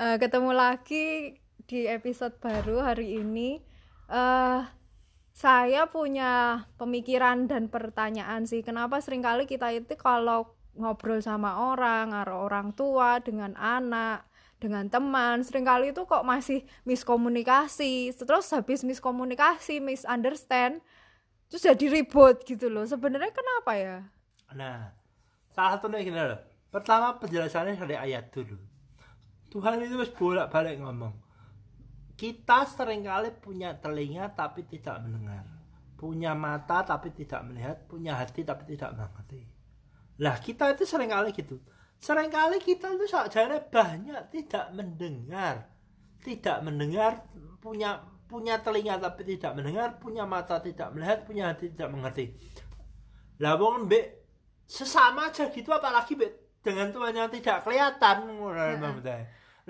Eh, ketemu lagi di episode baru hari ini. eh saya punya pemikiran dan pertanyaan sih, kenapa sering kali kita itu kalau ngobrol sama orang, orang tua, dengan anak, dengan teman, sering kali itu kok masih miskomunikasi. Terus habis miskomunikasi, misunderstand, terus jadi ribut gitu loh. Sebenarnya kenapa ya? Nah, salah satunya gini loh. Pertama penjelasannya dari ayat dulu. Tuhan itu harus bolak-balik ngomong. Kita sering kali punya telinga tapi tidak mendengar. Punya mata tapi tidak melihat. Punya hati tapi tidak mengerti. Lah kita itu sering kali gitu. Seringkali kita itu saja banyak tidak mendengar. Tidak mendengar, punya punya telinga tapi tidak mendengar, punya mata tidak melihat, punya hati tidak mengerti. Lah wong mbek sesama aja gitu apalagi mbek dengan Tuhan yang tidak kelihatan ngono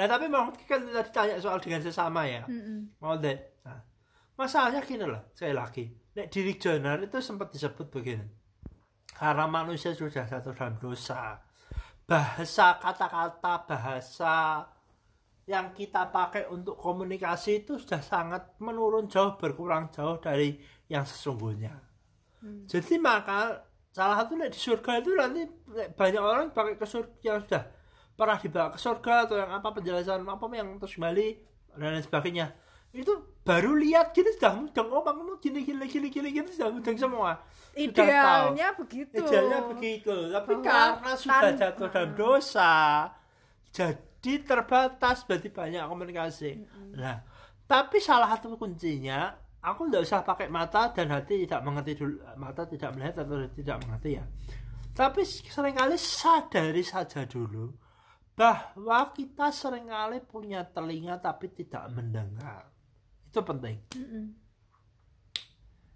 Nah tapi mau kan tadi tanya soal dengan sesama ya. Mm-mm. Mau deh. Nah, masalahnya gini loh, sekali lagi. Nek diri Jonar itu sempat disebut begini. Karena manusia sudah satu dalam dosa. Bahasa kata-kata bahasa yang kita pakai untuk komunikasi itu sudah sangat menurun jauh berkurang jauh dari yang sesungguhnya. Jadi maka salah satu di surga itu nanti banyak orang pakai ke surga yang sudah pernah dibawa ke surga atau yang apa penjelasan apa yang terus kembali dan lain sebagainya. Itu baru lihat gini sudah mudeng. Oh bang gini gini gini gini gini sudah mudeng semua. Sudah Idealnya begitu. idealnya begitu. Tapi Bahwa karena sudah tan- jatuh dalam dosa jadi terbatas berarti banyak komunikasi. Nah tapi salah satu kuncinya aku tidak usah pakai mata dan hati tidak mengerti dulu mata tidak melihat atau tidak mengerti ya. Tapi sering kali sadari saja dulu bahwa kita sering kali punya telinga tapi tidak mendengar itu penting Mm-mm.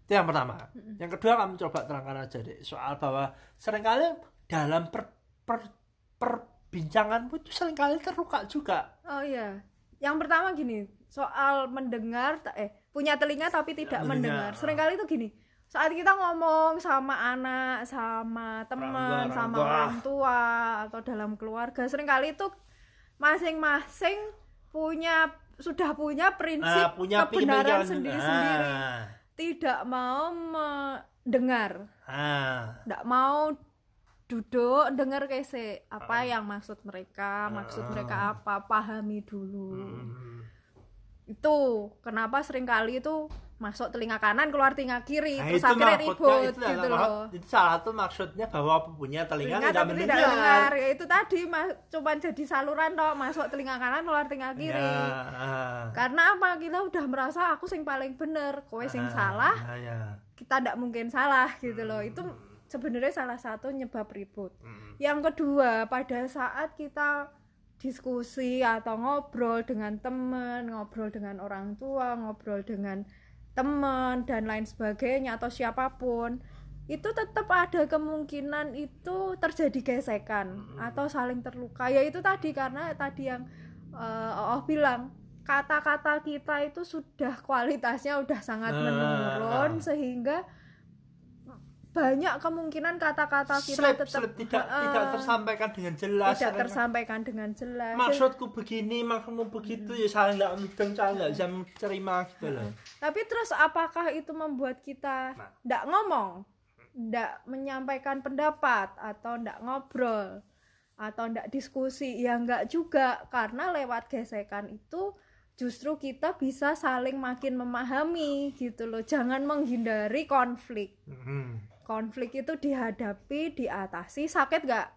itu yang pertama yang kedua kamu coba terangkan aja deh soal bahwa sering kali dalam per, per, perbincanganmu itu sering kali terluka juga Oh iya. Yang pertama gini, soal mendengar eh punya telinga tapi tidak mendengar. mendengar. Seringkali itu gini. Saat kita ngomong sama anak, sama teman, sama orang tua atau dalam keluarga, sering kali itu masing-masing punya sudah punya prinsip Nah, punya kebenaran sendiri-sendiri. Nah, Tidak mau mendengar, nah. tidak mau duduk dengar kese apa yang maksud mereka, maksud mereka apa, pahami dulu. Hmm. Itu kenapa sering kali itu masuk telinga kanan keluar telinga kiri Nah, terus itu akhirnya ribut itu, gitu loh. itu salah satu maksudnya bahwa punya telinga, telinga tidak mendengar, tidak dengar ya itu tadi ma- cuman jadi saluran toh masuk telinga kanan keluar telinga kiri. Ya, ah. karena apa? Kita udah merasa aku sing paling bener kowe sing Ah, salah ah, ya. kita tidak mungkin salah gitu loh. Itu sebenarnya salah satu nyebab ribut. Hmm. yang kedua pada saat kita diskusi atau ngobrol dengan teman ngobrol dengan orang tua ngobrol dengan teman dan lain sebagainya atau siapa pun itu tetap ada kemungkinan itu terjadi gesekan atau saling terluka ya itu tadi karena tadi yang eh, Oh bilang kata-kata kita itu sudah kualitasnya udah sangat Nah. menurun sehingga banyak kemungkinan kata-kata kita Slip, tetap slip, tidak Heeh, tidak tersampaikan dengan jelas tidak tersampaikan dengan jelas. Maksudku begini maksudmu begitu ya saya nggak mudeng saya nggak bisa menerima gitu loh. Tapi terus apakah itu membuat kita Nah. tidak ngomong? Tidak menyampaikan pendapat? Atau tidak ngobrol? Atau tidak diskusi? Ya enggak juga karena lewat gesekan itu justru kita bisa saling makin memahami gitu loh. Jangan menghindari konflik. Hmm. Konflik itu dihadapi diatasi sakit nggak?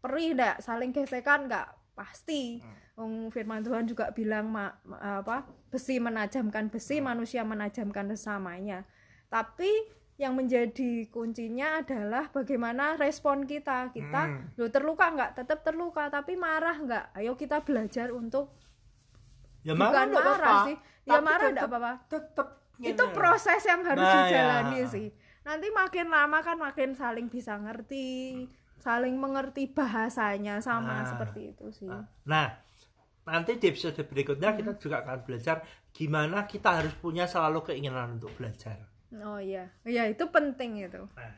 Perih nggak? Saling gesekan nggak? Pasti. Wong firman Tuhan juga bilang ma- ma- apa besi menajamkan besi manusia menajamkan sesamanya. Tapi yang menjadi kuncinya adalah bagaimana respon kita. Kita Hmm. lo terluka nggak? Tetap terluka tapi marah nggak? Ayo kita belajar untuk ya bukan nggak marah apa-apa. sih. Ya Tapi marah tetep- nggak apa-apa. tetep itu proses yang harus Nah, dijalani ya. sih nanti makin lama kan makin saling bisa ngerti saling mengerti bahasanya sama Nah. seperti itu sih. Nah, nanti di episode berikutnya kita juga akan belajar gimana kita harus punya selalu keinginan untuk belajar. oh iya. Iya itu penting itu. Nah,